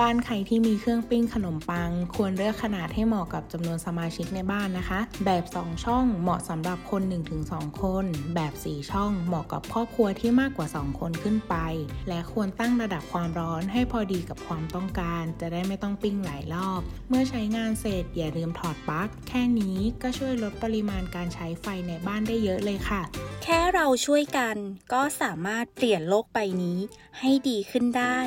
บ้านใครที่มีเครื่องปิ้งขนมปัง ควรเลือกขนาดให้เหมาะกับจำนวนสมาชิกในบ้านนะคะ แบบ 2 ช่องเหมาะสำหรับคน 1-2 คน แบบ 4 ช่องเหมาะกับครอบครัวที่มากกว่า 2 คนขึ้นไป และควรตั้งระดับความร้อนให้พอดีกับความต้องการ จะได้ไม่ต้องปิ้งหลายรอบ เมื่อใช้งานเสร็จอย่าลืมถอดปลั๊กแค่นี้ก็ช่วยลดปริมาณการใช้ไฟในบ้านได้เยอะเลยค่ะ แค่เราช่วยกันก็สามารถเปลี่ยนโลกใบนี้ให้ดีขึ้นได้